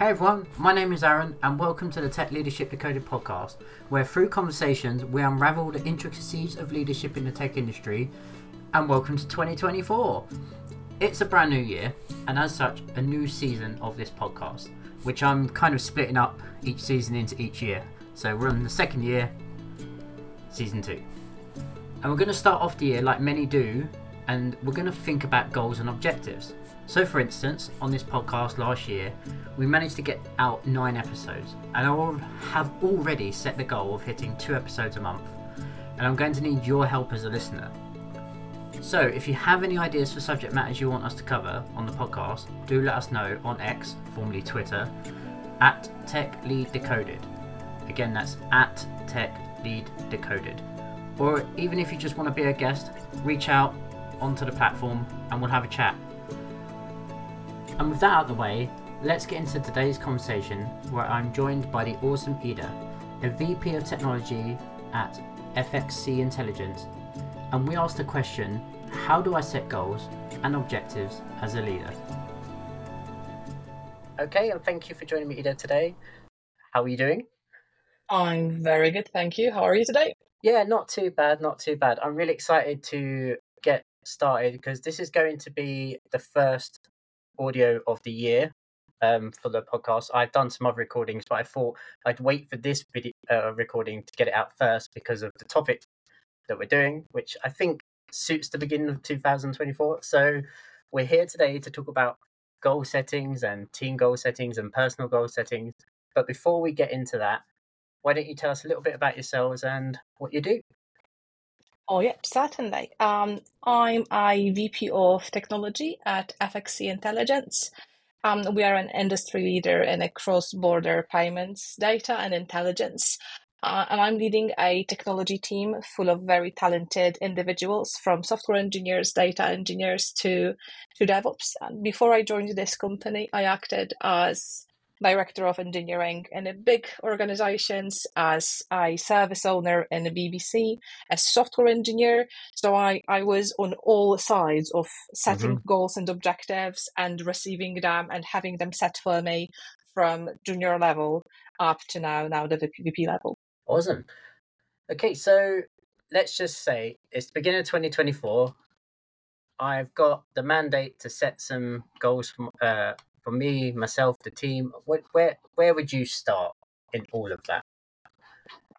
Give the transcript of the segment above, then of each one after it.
Hey everyone, my name is Aaron, and welcome to the Tech Leadership Decoded podcast, where through conversations we unravel the intricacies of leadership in the tech industry. And welcome to 2024. It's a brand new year, and as such, a new season of this podcast, which I'm kind of splitting up each season into each year. So we're in the second year, season two. And we're going to start off the year like many do, and we're going to think about goals and objectives. So, for instance, on this podcast last year, we managed to get out nine episodes, and I have already set the goal of hitting two episodes a month. And I'm going to need your help as a listener. So, if you have any ideas for subject matters you want us to cover on the podcast, do let us know on X, formerly Twitter, at Tech Lead Decoded. Again, that's at Tech Lead Decoded. Or even if you just want to be a guest, reach out onto the platform and we'll have a chat. And with that out of the way, let's get into today's conversation where I'm joined by the awesome Ida, a VP of Technology at FXC Intelligence, and we asked the question how do I set goals and objectives as a leader? Okay, and thank you for joining me, Ida, today. How are you doing? I'm very good, thank you. How are you today? Yeah, not too bad, not too bad. I'm really excited to get started because this is going to be the first audio of the year um, for the podcast. I've done some other recordings, but I thought I'd wait for this video uh, recording to get it out first because of the topic that we're doing, which I think suits the beginning of 2024. So we're here today to talk about goal settings and team goal settings and personal goal settings. But before we get into that, why don't you tell us a little bit about yourselves and what you do? Oh, yeah, certainly. Um, I'm a VP of Technology at FXC Intelligence. Um, we are an industry leader in cross border payments, data, and intelligence. Uh, and I'm leading a technology team full of very talented individuals from software engineers, data engineers to, to DevOps. And before I joined this company, I acted as director of engineering in a big organizations, as a service owner in the BBC, as software engineer. So I, I was on all sides of setting mm-hmm. goals and objectives and receiving them and having them set for me from junior level up to now, now the VP level. Awesome. Okay, so let's just say it's the beginning of 2024. I've got the mandate to set some goals uh, for me, myself, the team, where where, where would you start in all of that?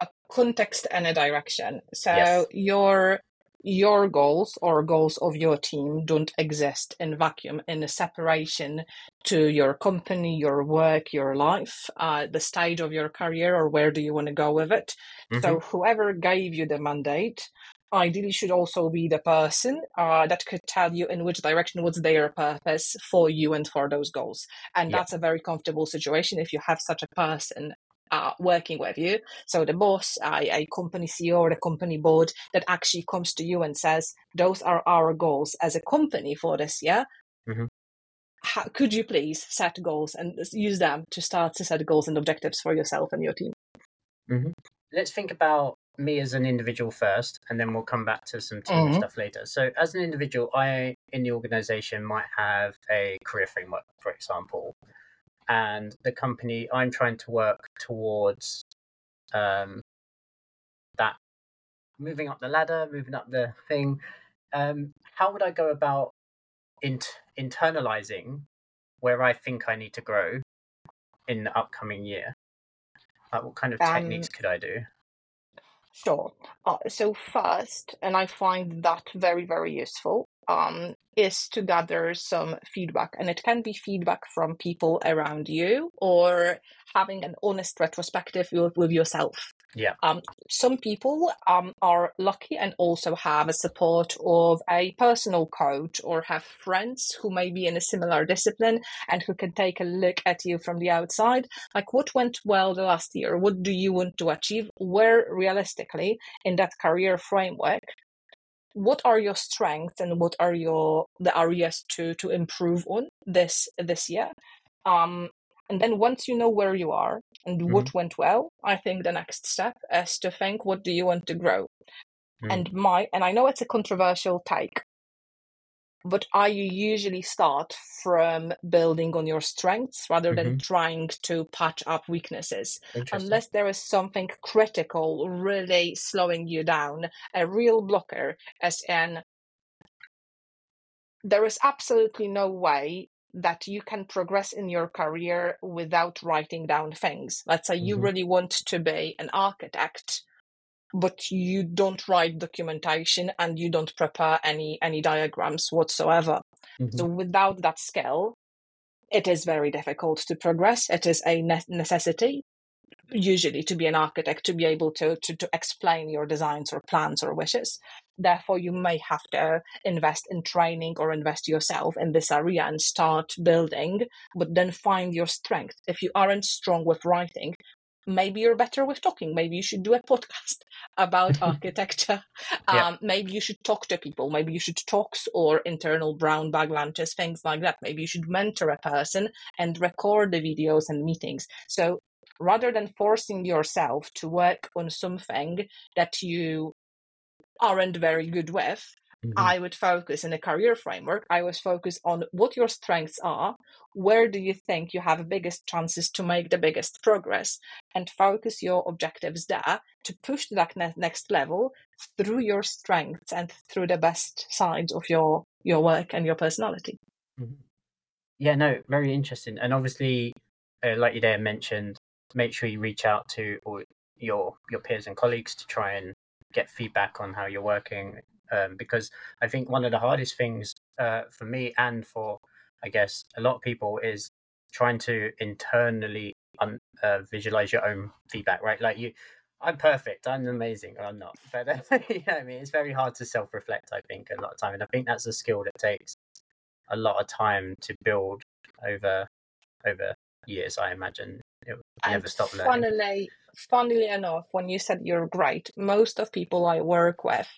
A context and a direction. So yes. your your goals or goals of your team don't exist in vacuum in a separation to your company your work your life uh, the stage of your career or where do you want to go with it mm-hmm. so whoever gave you the mandate ideally should also be the person uh, that could tell you in which direction what's their purpose for you and for those goals. And that's a very comfortable situation if you have such a person uh, working with you. So the boss uh, a company ceo or the company board that actually comes to you and says those are our goals as a company for this year. Mm-hmm. How, could you please set goals and use them to start to set goals and objectives for yourself and your team? Mm-hmm. let's think about me as an individual first, and then we'll come back to some team mm-hmm. stuff later. So, as an individual, I in the organization might have a career framework, for example, and the company I'm trying to work towards um, that moving up the ladder, moving up the thing. Um, how would I go about int- internalizing where I think I need to grow in the upcoming year? Like, what kind of um, techniques could I do? Sure. Uh, so first, and I find that very, very useful, um, is to gather some feedback. And it can be feedback from people around you or having an honest retrospective with, with yourself. Yeah. Um, some people um, are lucky and also have a support of a personal coach or have friends who may be in a similar discipline and who can take a look at you from the outside. Like, what went well the last year? What do you want to achieve? Where realistically in that career framework what are your strengths and what are your the areas to to improve on this this year um and then once you know where you are and mm-hmm. what went well i think the next step is to think what do you want to grow mm. and my and i know it's a controversial take but I usually start from building on your strengths rather than Mm-hmm. trying to patch up weaknesses. Unless there is something critical really slowing you down, a real blocker, as in there is absolutely no way that you can progress in your career without writing down things. Let's say you Mhm. really want to be an architect, but you don't write documentation and you don't prepare any any diagrams whatsoever. Mhm. So without that skill, it is very difficult to progress. It is a ne- necessity usually to be an architect to be able to, to to explain your designs or plans or wishes. Therefore you may have to invest in training or invest yourself in this area and start building but then find your strength. If you aren't strong with writing maybe you're better with talking. Maybe you should do a podcast about architecture. Yeah. um, maybe you should talk to people. Maybe you should talks or internal brown bag lunches things like that. Maybe you should mentor a person and record the videos and meetings. So rather than forcing yourself to work on something that you aren't very good with, Mhm. I would focus in a career framework. I was focused on what your strengths are, where do you think you have the biggest chances to make the biggest progress, and focus your objectives there to push to that ne- next level through your strengths and through the best sides of your your work and your personality. Mhm. Yeah, no, very interesting. And obviously, uh, like you there mentioned, make sure you reach out to all your your peers and colleagues to try and get feedback on how you're working. Um, because I think one of the hardest things uh, for me and for I guess a lot of people is trying to internally un- uh, visualize your own feedback. Right, like you. I'm perfect. I'm amazing. Or I'm not. But uh, you know I mean, it's very hard to self-reflect. I think a lot of time, and I think that's a skill that takes a lot of time to build over over years. I imagine will never stop learning. funnily, funnily enough, when you said you're great, most of people I work with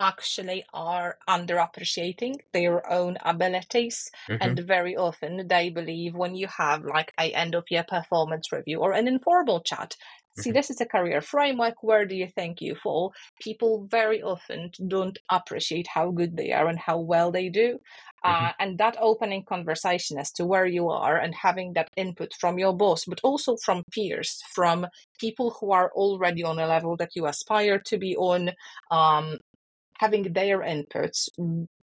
actually are underappreciating their own abilities Mhm. and very often they believe when you have like a end of year performance review or an informal chat see Mhm. this is a career framework. Where do you think you fall? People very often don't appreciate how good they are and how well they do. Uh, and that opening conversation as to where you are and having that input from your boss but also from peers from people who are already on a level that you aspire to be on um, having their inputs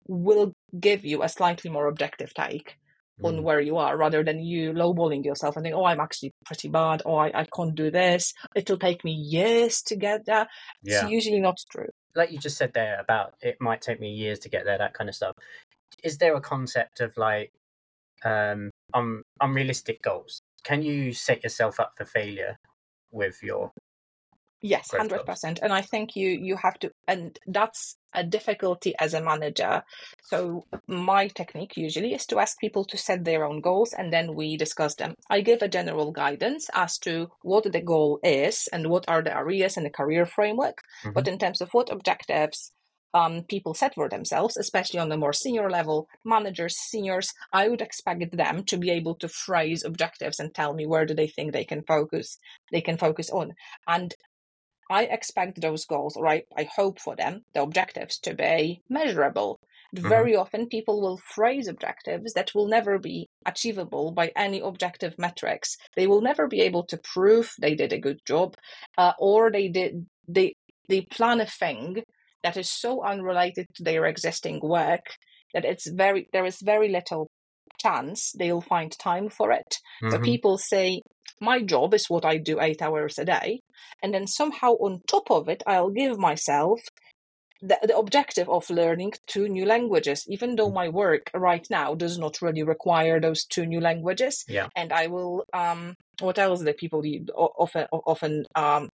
will give you a slightly more objective take on Mm. where you are rather than you lowballing yourself and think, oh, I'm actually pretty bad, or I, I can't do this. It'll take me years to get there. Yeah. It's usually not true. like you just said there about it might take me years to get there, that kind of stuff. Is there a concept of like um un- unrealistic goals? Can you set yourself up for failure with your Yes, hundred percent. And I think you you have to, and that's a difficulty as a manager. So my technique usually is to ask people to set their own goals, and then we discuss them. I give a general guidance as to what the goal is and what are the areas in the career framework. But in terms of what objectives um, people set for themselves, especially on the more senior level, managers, seniors, I would expect them to be able to phrase objectives and tell me where do they think they can focus, they can focus on. And I expect those goals, or I, I hope for them, the objectives to be measurable. Very often, people will phrase objectives that will never be achievable by any objective metrics. They will never be able to prove they did a good job, uh, or they did they they plan a thing that is so unrelated to their existing work that it's very there is very little chance they'll find time for it. So Mhm. people say, my job is what I do eight hours a day. And then somehow on top of it, I'll give myself the, the objective of learning two new languages, even though my work right now does not really require those two new languages. Yeah. And I will, um, what else do people often, often, um,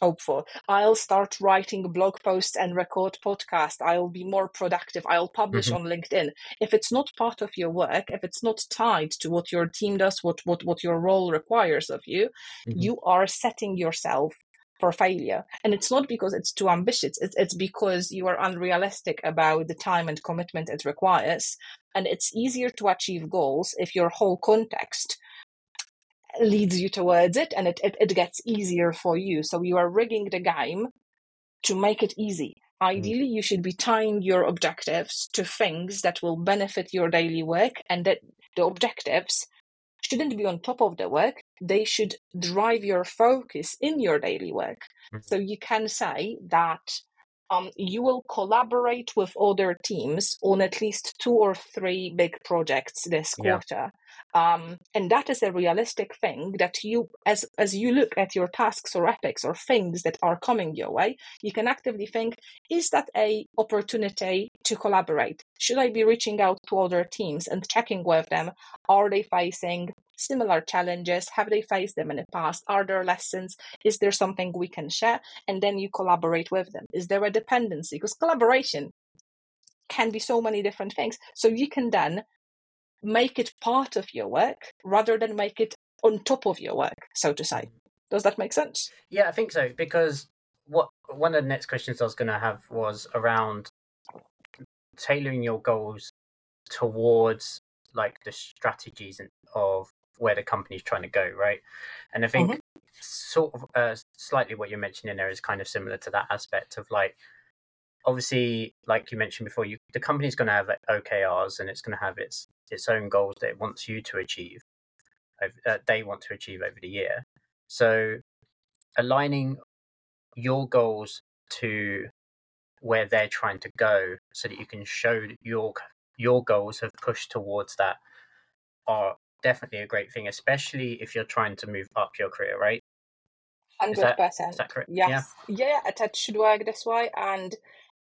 hope for? I'll start writing blog posts and record podcasts. I'll be more productive. I'll publish Mhm. on LinkedIn. If it's not part of your work, if it's not tied to what your team does, what what what your role requires of you, Mhm. you are setting yourself for failure. And it's not because it's too ambitious. It's it's because you are unrealistic about the time and commitment it requires. And it's easier to achieve goals if your whole context leads you towards it and it, it, it gets easier for you. So you are rigging the game to make it easy. Ideally, you should be tying your objectives to things that will benefit your daily work and that the objectives shouldn't be on top of the work. They should drive your focus in your daily work. Mm-hmm. So you can say that um, you will collaborate with other teams on at least two or three big projects this quarter. Um, and that is a realistic thing that you, as as you look at your tasks or epics or things that are coming your way, you can actively think: Is that a opportunity to collaborate? Should I be reaching out to other teams and checking with them? Are they facing similar challenges? Have they faced them in the past? Are there lessons? Is there something we can share? And then you collaborate with them. Is there a dependency? Because collaboration can be so many different things. So you can then make it part of your work rather than make it on top of your work, so to say. Does that make sense? Yeah, I think so. Because what one of the next questions I was going to have was around tailoring your goals towards like the strategies of where the company's trying to go, right? And I think mm-hmm. sort of uh, slightly what you're mentioning there is kind of similar to that aspect of like obviously like you mentioned before you the company's going to have okrs and it's going to have its its own goals that it wants you to achieve, uh, they want to achieve over the year. So aligning your goals to where they're trying to go so that you can show your your goals have pushed towards that are definitely a great thing especially if you're trying to move up your career right? 100% is that correct? Yes. Yeah. yeah that should work this way. And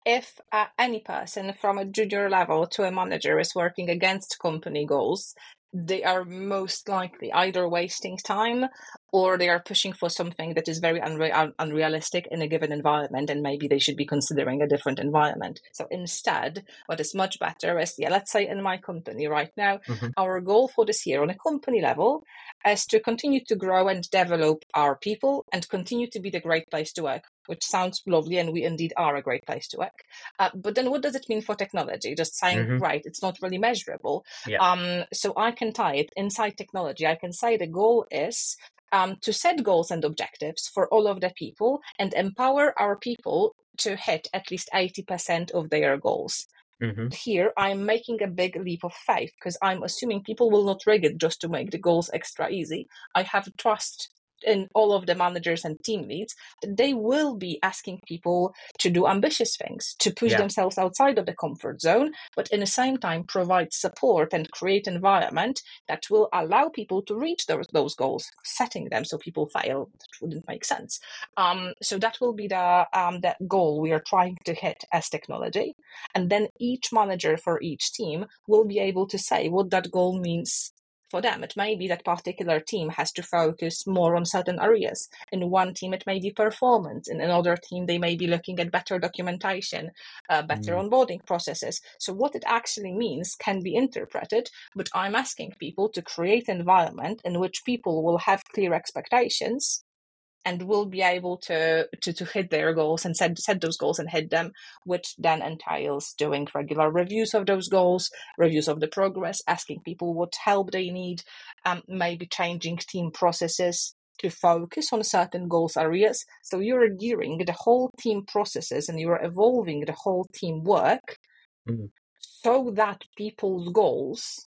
if uh, any person from a junior level to a manager is working against company goals, they are most likely either wasting time or they are pushing for something that is very unre- unrealistic in a given environment and maybe they should be considering a different environment so instead what is much better is yeah let's say in my company right now mm-hmm. our goal for this year on a company level is to continue to grow and develop our people and continue to be the great place to work which sounds lovely and we indeed are a great place to work uh, but then what does it mean for technology just saying mm-hmm. right it's not really measurable yeah. um, so i can tie it inside technology i can say the goal is um, to set goals and objectives for all of the people and empower our people to hit at least 80% of their goals. Mm-hmm. Here, I'm making a big leap of faith because I'm assuming people will not rig it just to make the goals extra easy. I have trust in all of the managers and team leads, they will be asking people to do ambitious things, to push yeah. themselves outside of the comfort zone, but in the same time provide support and create environment that will allow people to reach those, those goals. Setting them so people fail that wouldn't make sense. Um, so that will be the um, that goal we are trying to hit as technology, and then each manager for each team will be able to say what that goal means for them. It may be that particular team has to focus more on certain areas. In one team, it may be performance. In another team, they may be looking at better documentation, uh, better mm. onboarding processes. So what it actually means can be interpreted, but I'm asking people to create an environment in which people will have clear expectations and will be able to, to to hit their goals and set set those goals and hit them, which then entails doing regular reviews of those goals, reviews of the progress, asking people what help they need, um, maybe changing team processes to focus on certain goals areas. So you're gearing the whole team processes and you're evolving the whole team work mm-hmm. so that people's goals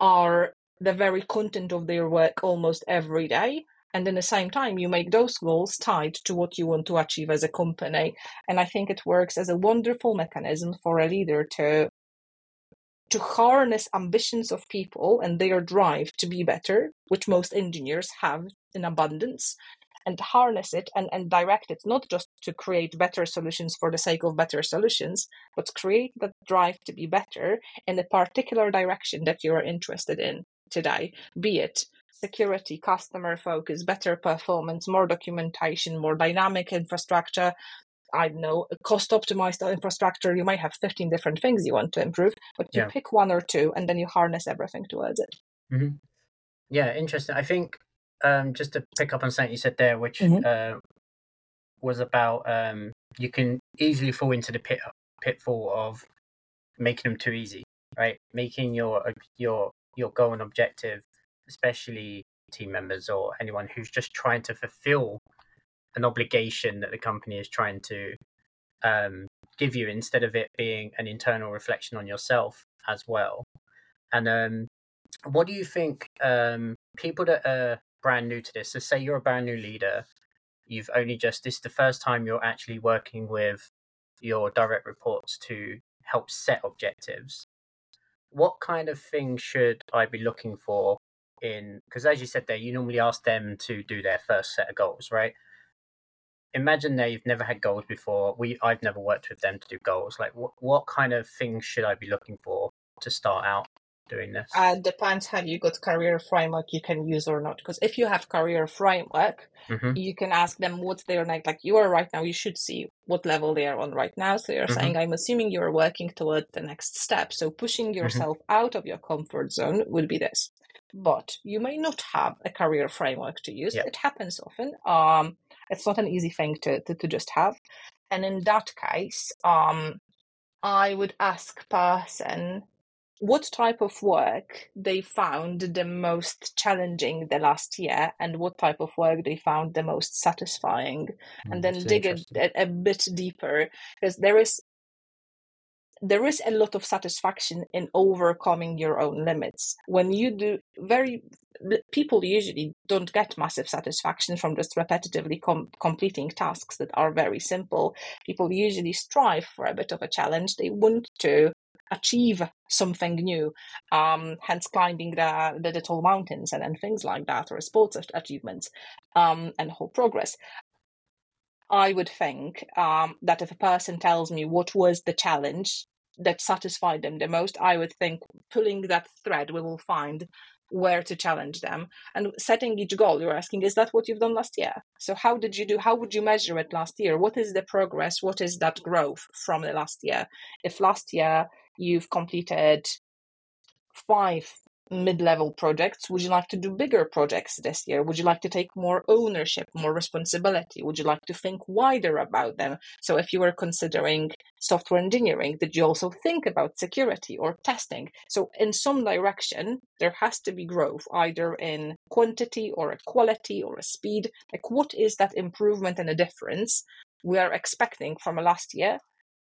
are the very content of their work almost every day and in the same time you make those goals tied to what you want to achieve as a company. And i think it works as a wonderful mechanism for a leader to to harness ambitions of people and their drive to be better which most engineers have in abundance and harness it and, and direct it not just to create better solutions for the sake of better solutions, but create that drive to be better in a particular direction that you're interested in today, be it security, customer focus, better performance, more documentation, more dynamic infrastructure. I know cost optimized infrastructure. You might have 15 different things you want to improve, but you yeah. pick one or two and then you harness everything towards it. Mm-hmm. Yeah, interesting. I think um, just to pick up on something you said there, which mm-hmm. uh, was about um, you can easily fall into the pit pitfall of making them too easy, right? Making your your your goal and objective especially team members or anyone who's just trying to fulfill an obligation that the company is trying to um, give you instead of it being an internal reflection on yourself as well. And um, what do you think um, people that are brand new to this? So, say you're a brand new leader, you've only just this is the first time you're actually working with your direct reports to help set objectives. What kind of things should I be looking for in? Because as you said there, you normally ask them to do their first set of goals, right? Imagine they've never had goals before. We I've never worked with them to do goals. Like what what kind of things should I be looking for to start out? doing this? Uh, depends have you got career framework you can use or not. Because if you have career framework, mm-hmm. you can ask them what's their next. Like you are right now, you should see what level they are on right now. So you're mm-hmm. saying, I'm assuming you're working toward the next step. So pushing mm-hmm. yourself mm-hmm. out of your comfort zone would be this. But you may not have a career framework to use. It happens often. Um, it's not an easy thing to, to, to just have. And in that case, um, I would ask person what type of work they found the most challenging the last year and what type of work they found the most satisfying mm, and then dig a, a, bit deeper because there is there is a lot of satisfaction in overcoming your own limits. When you do very people usually don't get massive satisfaction from just repetitively com- completing tasks that are very simple. People usually strive for a bit of a challenge. They want to achieve something new, um, hence climbing the, the, the tall mountains and, and things like that, or sports achievements um, and whole progress. I would think um, that if a person tells me what was the challenge that satisfied them the most, I would think pulling that thread, we will find where to challenge them. And setting each goal you're asking is that what you've done last year? So how did you do how would you measure it last year? What is the progress? What is that growth from the last year? If last year you've completed five mid-level projects would you like to do bigger projects this year? Would you like to take more ownership more responsibility? Would you like to think wider about them? So if you were considering software engineering did you also think about security or testing? So in some direction there has to be growth either in quantity or a quality or a speed. Like what is that improvement and a difference we are expecting from last year?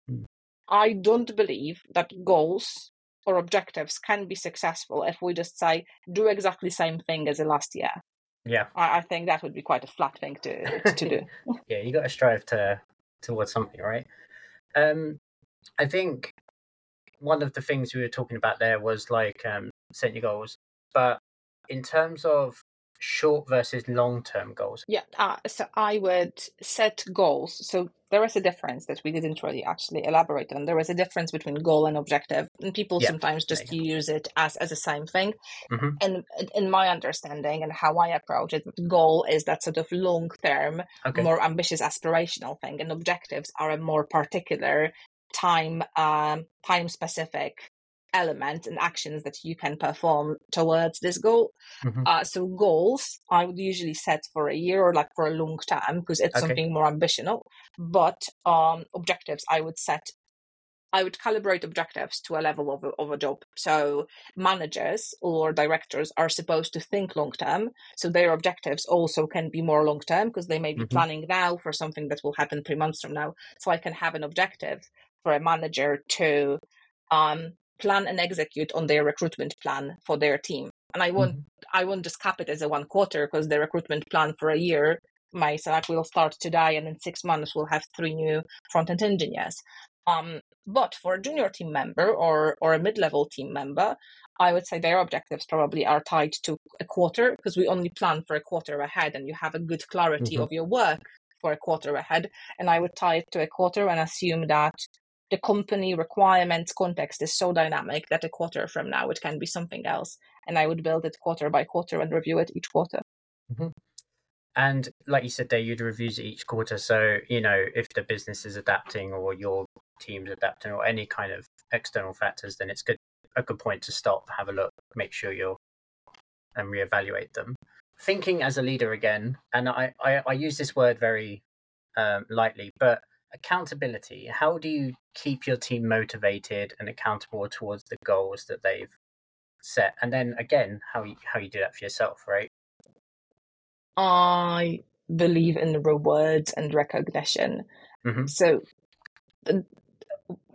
Hmm. I don't believe that goals or objectives can be successful if we just say do exactly the same thing as the last year. Yeah, I, I think that would be quite a flat thing to to do. yeah, you got to strive to towards something, right? Um, I think one of the things we were talking about there was like um, set your goals, but in terms of short versus long term goals? Yeah, uh, so I would set goals. So there is a difference that we didn't really actually elaborate on. There is a difference between goal and objective, and people yeah. sometimes just yeah. use it as as the same thing. Mm-hmm. And in my understanding and how I approach it, goal is that sort of long term, okay. more ambitious, aspirational thing, and objectives are a more particular time um, time specific elements and actions that you can perform towards this goal. Mm-hmm. Uh, so goals I would usually set for a year or like for a long time because it's okay. something more ambitional. But um, objectives I would set. I would calibrate objectives to a level of a, of a job. So managers or directors are supposed to think long term. So their objectives also can be more long term because they may be mm-hmm. planning now for something that will happen three months from now. So I can have an objective for a manager to um, plan and execute on their recruitment plan for their team. And I won't mm-hmm. I won't just cap it as a one quarter because the recruitment plan for a year my select will start today and in six months we'll have three new front end engineers. Um, but for a junior team member or or a mid level team member, I would say their objectives probably are tied to a quarter because we only plan for a quarter ahead and you have a good clarity mm-hmm. of your work for a quarter ahead. And I would tie it to a quarter and assume that the company requirements context is so dynamic that a quarter from now it can be something else and i would build it quarter by quarter and review it each quarter. Mm-hmm. and like you said there you'd review it each quarter. So you know if the business is adapting or your team's adapting or any kind of external factors then it's good a good point to stop have a look make sure you're and reevaluate them. Thinking as a leader again and i i, I use this word very um, lightly but accountability. How do you keep your team motivated and accountable towards the goals that they've set? And then again how you how you do that for yourself right? I believe in the rewards and recognition. Mm-hmm. so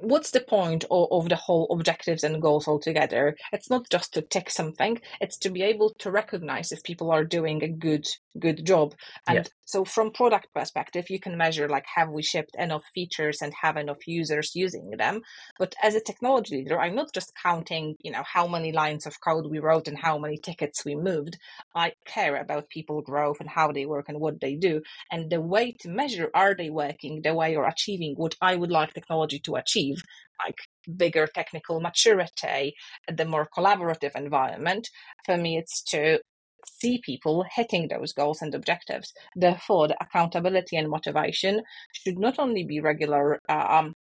what's the point of, of, the whole objectives and goals altogether? It's not just to tick something it's to be able to recognize if people are doing a good good job. And yeah. so from product perspective you can measure like have we shipped enough features and have enough users using them? But as a technology leader i'm not just counting you know how many lines of code we wrote and how many tickets we moved i care about people growth and how they work and what they do and the way to measure are they working the way or achieving what i would like technology to achieve like bigger technical maturity the more collaborative environment for me it's to see people hitting those goals and objectives. Therefore, the accountability and motivation should not only be regular uh, um,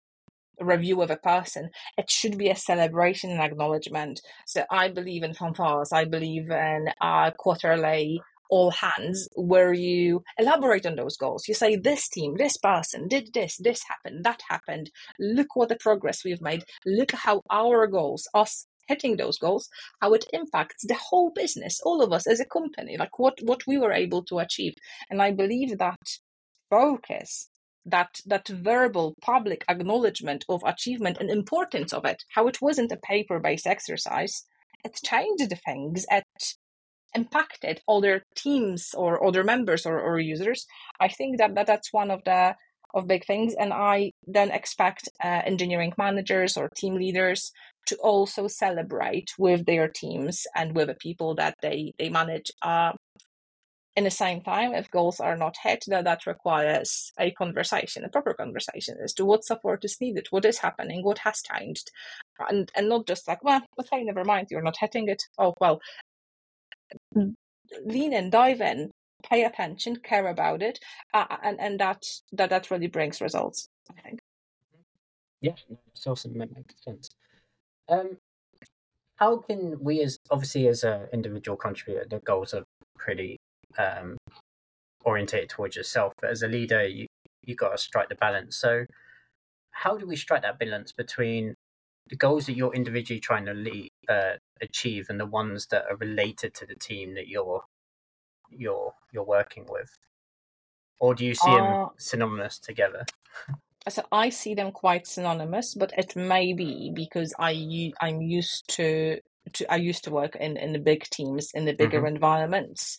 review of a person, it should be a celebration and acknowledgement. So I believe in fanfares, I believe in uh, quarterly all hands where you elaborate on those goals. You say, this team, this person did this, this happened, that happened. Look what the progress we've made. Look how our goals, us hitting those goals, how it impacts the whole business, all of us as a company, like what, what we were able to achieve. And I believe that focus that that verbal public acknowledgement of achievement and importance of it how it wasn't a paper based exercise it changed things it impacted other teams or other members or, or users. I think that, that that's one of the of big things and i then expect uh, engineering managers or team leaders to also celebrate with their teams and with the people that they they manage uh, in the same time if goals are not hit that that requires a conversation a proper conversation as to what support is needed what is happening what has changed. And and not just like well okay never mind you're not hitting it. Oh well lean in dive in pay attention care about it uh, and and that that that really brings results i think. Yeah it's awesome that makes sense. Um, how can we, as obviously as an individual contributor, the goals are pretty um, orientated towards yourself, but as a leader, you you got to strike the balance. So, how do we strike that balance between the goals that you're individually trying to lead, uh, achieve and the ones that are related to the team that you're you're you're working with, or do you see uh, them synonymous together? so I see them quite synonymous, but it may be because I I'm used to, to I used to work in in the big teams in the bigger mm-hmm. environments.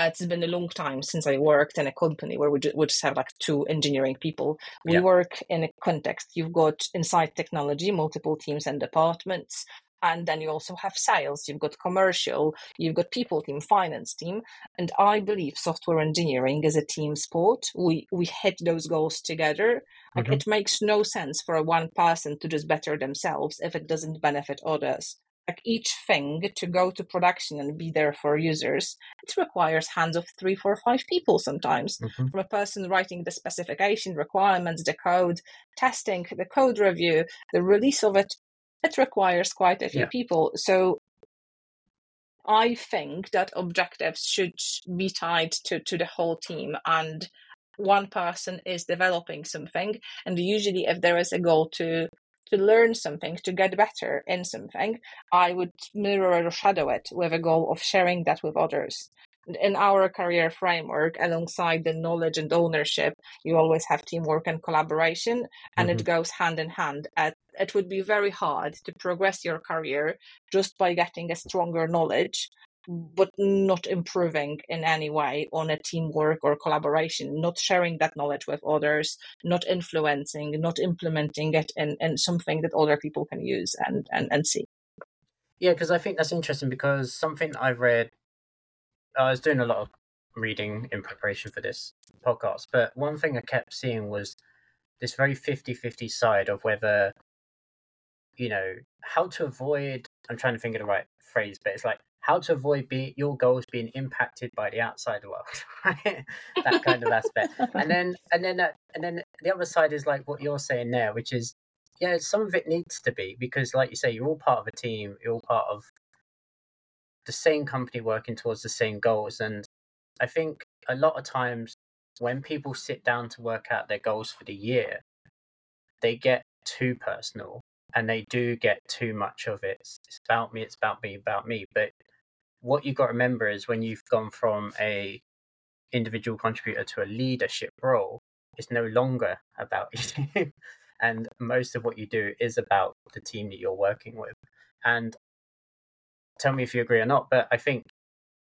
Uh, it's been a long time since I worked in a company where we, ju- we just have like two engineering people. We yeah. work in a context. You've got inside technology, multiple teams and departments and then you also have sales you've got commercial you've got people team finance team and i believe software engineering is a team sport we we hit those goals together like mm-hmm. it makes no sense for one person to just better themselves if it doesn't benefit others like each thing to go to production and be there for users it requires hands of three four five people sometimes mm-hmm. from a person writing the specification requirements the code testing the code review the release of it it requires quite a few yeah. people. So I think that objectives should be tied to, to the whole team and one person is developing something and usually if there is a goal to to learn something to get better in something i would mirror or shadow it with a goal of sharing that with others in our career framework, alongside the knowledge and ownership, you always have teamwork and collaboration, and mm-hmm. it goes hand in hand. At, it would be very hard to progress your career just by getting a stronger knowledge, but not improving in any way on a teamwork or collaboration, not sharing that knowledge with others, not influencing, not implementing it in, in something that other people can use and, and, and see. Yeah, because I think that's interesting because something I've read I was doing a lot of reading in preparation for this podcast, but one thing I kept seeing was this very 50 50 side of whether, you know, how to avoid, I'm trying to think of the right phrase, but it's like how to avoid be, your goals being impacted by the outside world, that kind of aspect. And then, and then, uh, and then the other side is like what you're saying there, which is, yeah, some of it needs to be because, like you say, you're all part of a team, you're all part of the same company working towards the same goals. And I think a lot of times when people sit down to work out their goals for the year, they get too personal and they do get too much of it. It's about me, it's about me, about me. But what you've got to remember is when you've gone from a individual contributor to a leadership role, it's no longer about you. and most of what you do is about the team that you're working with. And tell me if you agree or not, but I think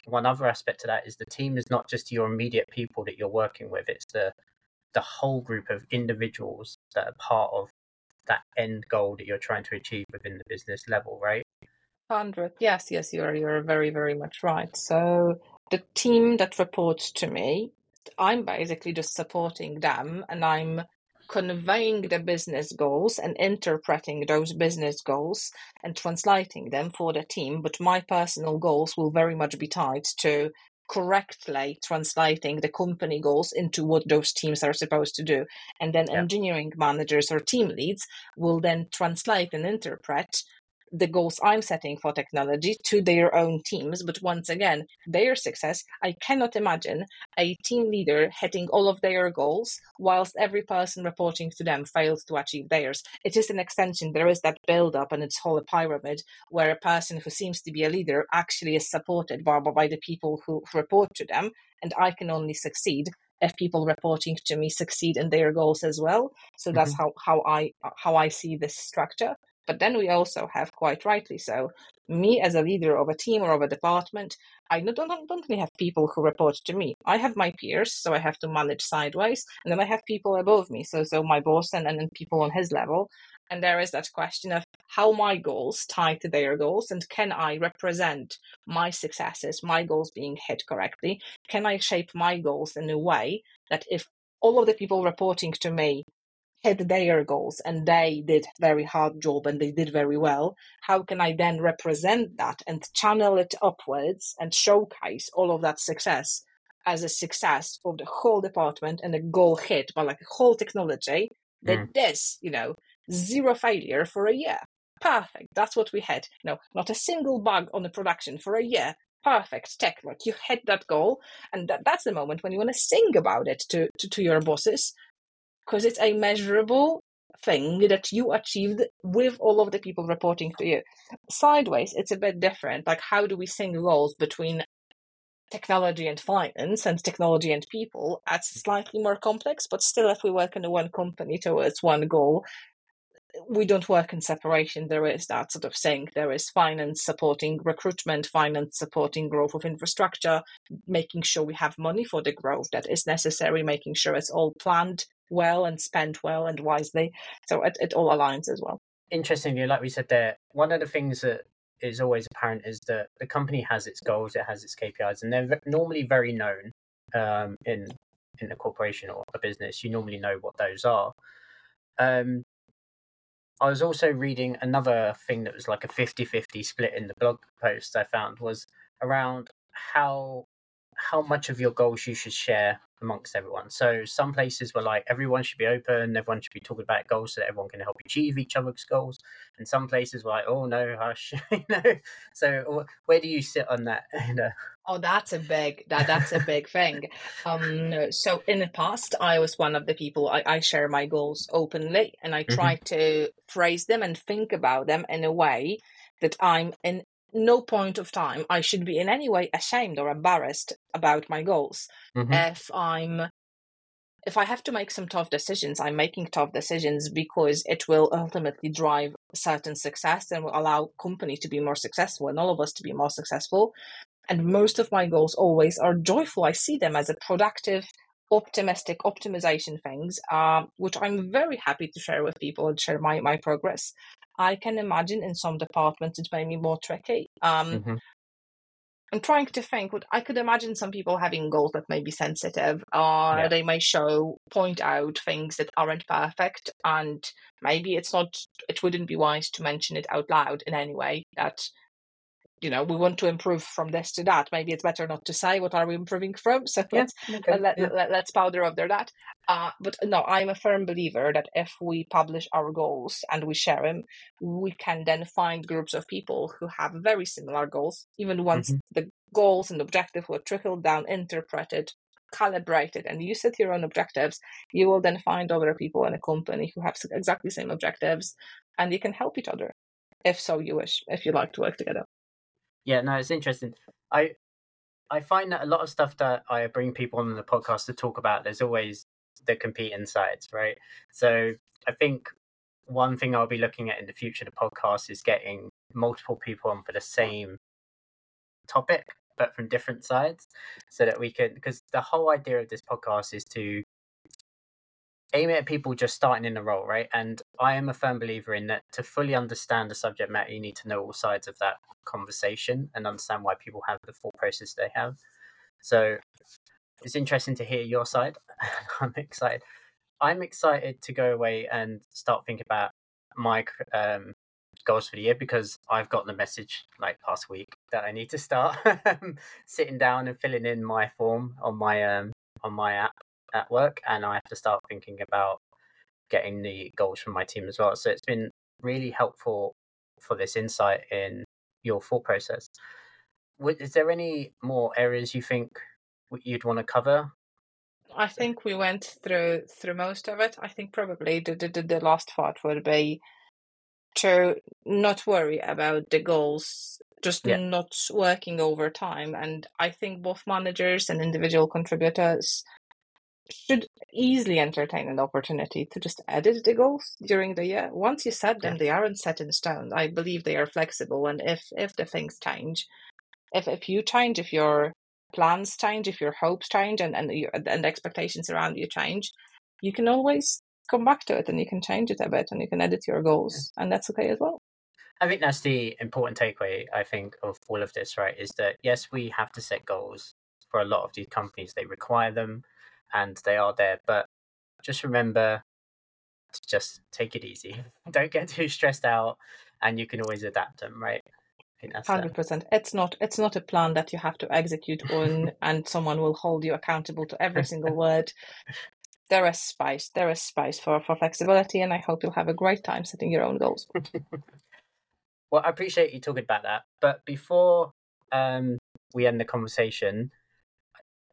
one other aspect to that is the team is not just your immediate people that you're working with; it's the the whole group of individuals that are part of that end goal that you're trying to achieve within the business level, right? Hundred, yes, yes, you're you're very very much right. So the team that reports to me, I'm basically just supporting them, and I'm conveying the business goals and interpreting those business goals and translating them for the team. But my personal goals will very much be tied to correctly translating the company goals into what those teams are supposed to do. And then yeah. engineering managers or team leads will then translate and interpret the goals I'm setting for technology to their own teams. But once again, their success, I cannot imagine a team leader hitting all of their goals whilst every person reporting to them fails to achieve theirs. It is an extension. There is that build up and it's whole a pyramid where a person who seems to be a leader actually is supported by, by the people who, who report to them. And I can only succeed if people reporting to me succeed in their goals as well. So that's mm-hmm. how, how I how I see this structure. But then we also have, quite rightly so, me as a leader of a team or of a department, I don't, don't, don't only have people who report to me. I have my peers, so I have to manage sideways, and then I have people above me, so so my boss and, and, people on his level. And there is that question of how my goals tie to their goals, and can I represent my successes, my goals being hit correctly? Can I shape my goals in a way that if all of the people reporting to me had their goals and they did very hard job and they did very well how can i then represent that and channel it upwards and showcase all of that success as a success of the whole department and a goal hit by like a whole technology that mm. this you know zero failure for a year. Perfect. That's what we had. No not a single bug on the production for a year. Perfect. Tech like you hit that goal and that, that's the moment when you want to sing about it to, to, to your bosses because it's a measurable thing that you achieved with all of the people reporting to you. Sideways, it's a bit different. Like, how do we sync goals between technology and finance and technology and people? That's slightly more complex, but still, if we work in one company towards one goal, we don't work in separation. There is that sort of sync. There is finance supporting recruitment, finance supporting growth of infrastructure, making sure we have money for the growth that is necessary, making sure it's all planned well and spent well and wisely. So it, it all aligns as well. Interestingly, like we said there, one of the things that is always apparent is that the company has its goals, it has its KPIs, and they're normally very known um, in in a corporation or a business. You normally know what those are. Um, I was also reading another thing that was like a 50 50 split in the blog post I found was around how how much of your goals you should share amongst everyone. So some places were like everyone should be open, everyone should be talking about goals so that everyone can help achieve each other's goals. And some places were like, oh no, hush, you know. So where do you sit on that? You know? Oh, that's a big that that's a big thing. Um, so in the past, I was one of the people I, I share my goals openly, and I try mm-hmm. to phrase them and think about them in a way that I'm in no point of time I should be in any way ashamed or embarrassed about my goals. Mm-hmm. If I'm if I have to make some tough decisions, I'm making tough decisions because it will ultimately drive certain success and will allow company to be more successful and all of us to be more successful. And most of my goals always are joyful. I see them as a productive, optimistic optimization things, uh, which I'm very happy to share with people and share my, my progress. I can imagine in some departments it may be more tricky. Um, mm-hmm. I'm trying to think. What I could imagine some people having goals that may be sensitive, or yeah. they may show, point out things that aren't perfect, and maybe it's not. It wouldn't be wise to mention it out loud in any way. That you know we want to improve from this to that maybe it's better not to say what are we improving from so yeah, let's okay. let, yeah. let, us powder over that uh, but no i'm a firm believer that if we publish our goals and we share them we can then find groups of people who have very similar goals even once mm-hmm. the goals and objectives were trickled down interpreted calibrated and you set your own objectives you will then find other people in a company who have exactly the same objectives and you can help each other if so you wish if you like to work together yeah, no, it's interesting. I I find that a lot of stuff that I bring people on the podcast to talk about, there's always the competing sides, right? So I think one thing I'll be looking at in the future the podcast is getting multiple people on for the same topic, but from different sides, so that we can. Because the whole idea of this podcast is to aim at people just starting in the role, right? And I am a firm believer in that to fully understand the subject matter, you need to know all sides of that conversation and understand why people have the thought process they have. So it's interesting to hear your side. I'm excited. I'm excited to go away and start thinking about my um, goals for the year because I've gotten the message like last week that I need to start sitting down and filling in my form on my um on my app at work, and I have to start thinking about getting the goals from my team as well. So it's been really helpful for this insight in your thought process. Is there any more areas you think you'd want to cover? I think we went through through most of it. I think probably the the, the last part would be to not worry about the goals just yeah. not working over time and i think both managers and individual contributors should easily entertain an opportunity to just edit the goals during the year. Once you set them, yeah. they aren't set in stone. I believe they are flexible, and if if the things change, if if you change, if your plans change, if your hopes change, and and your, and expectations around you change, you can always come back to it, and you can change it a bit, and you can edit your goals, yeah. and that's okay as well. I think that's the important takeaway. I think of all of this, right, is that yes, we have to set goals for a lot of these companies. They require them and they are there. But just remember to just take it easy. Don't get too stressed out, and you can always adapt them, right? Hundred percent. It's not. It's not a plan that you have to execute on, and someone will hold you accountable to every single word. There is space. There is space for for flexibility, and I hope you'll have a great time setting your own goals. well, I appreciate you talking about that. But before um, we end the conversation,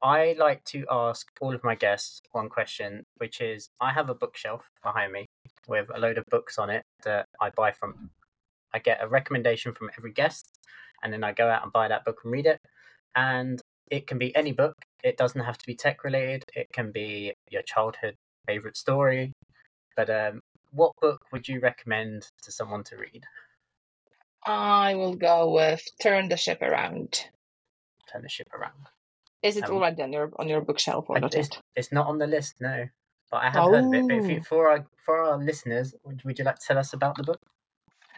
I like to ask all of my guests one question, which is I have a bookshelf behind me with a load of books on it that I buy from. I get a recommendation from every guest, and then I go out and buy that book and read it. And it can be any book, it doesn't have to be tech related, it can be your childhood favorite story. But um, what book would you recommend to someone to read? I will go with Turn the Ship Around. Turn the Ship Around. Is it um, already on your on your bookshelf or not? It's, it's, not on the list, no. But I have oh. heard of it. But if you, oh. for our for our listeners, would, would you like to tell us about the book?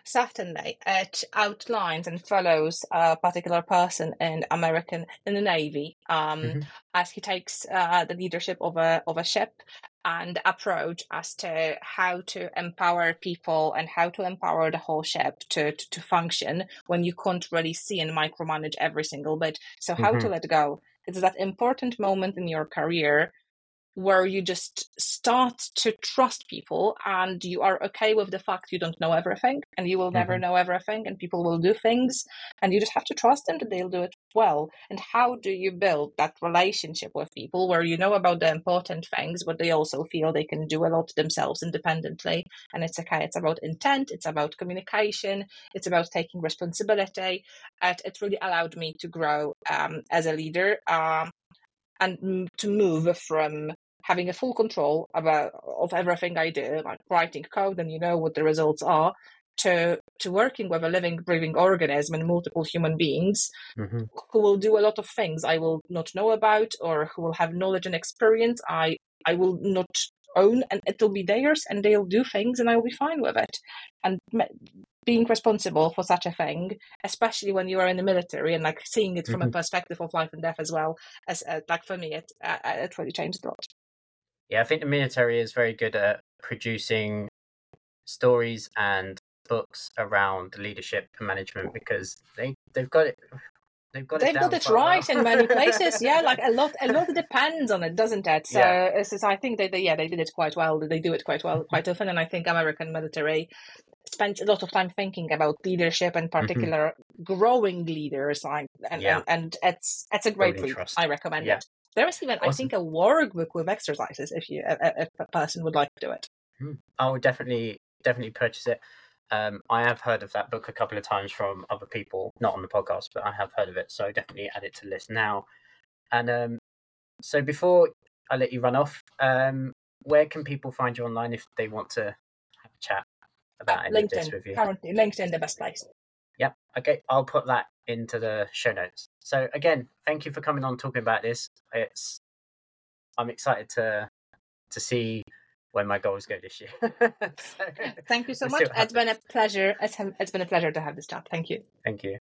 Certainly, it outlines and follows a particular person in American in the Navy um, mm-hmm. as he takes uh, the leadership of a of a ship and approach as to how to empower people and how to empower the whole ship to, to, to function when you can't really see and micromanage every single bit. So how mm-hmm. to let go it's that important moment in your career where you just start to trust people and you are okay with the fact you don't know everything and you will never mm-hmm. know everything and people will do things and you just have to trust them that they'll do it well and how do you build that relationship with people where you know about the important things but they also feel they can do a lot themselves independently and it's okay it's about intent it's about communication it's about taking responsibility it, it really allowed me to grow um, as a leader um, and to move from having a full control about of everything I do, like writing code and you know what the results are, to to working with a living, breathing organism and multiple human beings mm-hmm. who will do a lot of things I will not know about or who will have knowledge and experience I I will not own and it'll be theirs and they'll do things and I will be fine with it. And being responsible for such a thing, especially when you are in the military and like seeing it from mm-hmm. a perspective of life and death as well, as uh, like for me, it uh, it really changed a lot. Yeah, I think the military is very good at producing stories and books around leadership and management because they they've got it they've got they've it, got it right in many places yeah like a lot a lot depends on it doesn't it so yeah. it's, i think they, they yeah they did it quite well they do it quite well quite often and i think american military spends a lot of time thinking about leadership and mm-hmm. particular mm-hmm. growing leaders like and, yeah. and, and it's it's a great read i recommend yeah. it there is even, awesome. I think, a workbook with exercises if you if a person would like to do it. Hmm. I would definitely definitely purchase it. Um, I have heard of that book a couple of times from other people, not on the podcast, but I have heard of it. So definitely add it to the list now. And um, so before I let you run off, um, where can people find you online if they want to have a chat about any of this with you. Currently, LinkedIn the best place. Yep. Okay, I'll put that into the show notes. So again, thank you for coming on talking about this. It's I'm excited to to see where my goals go this year. so, Thank you so much. It's been a pleasure. It's, it's been a pleasure to have this chat. Thank you. Thank you.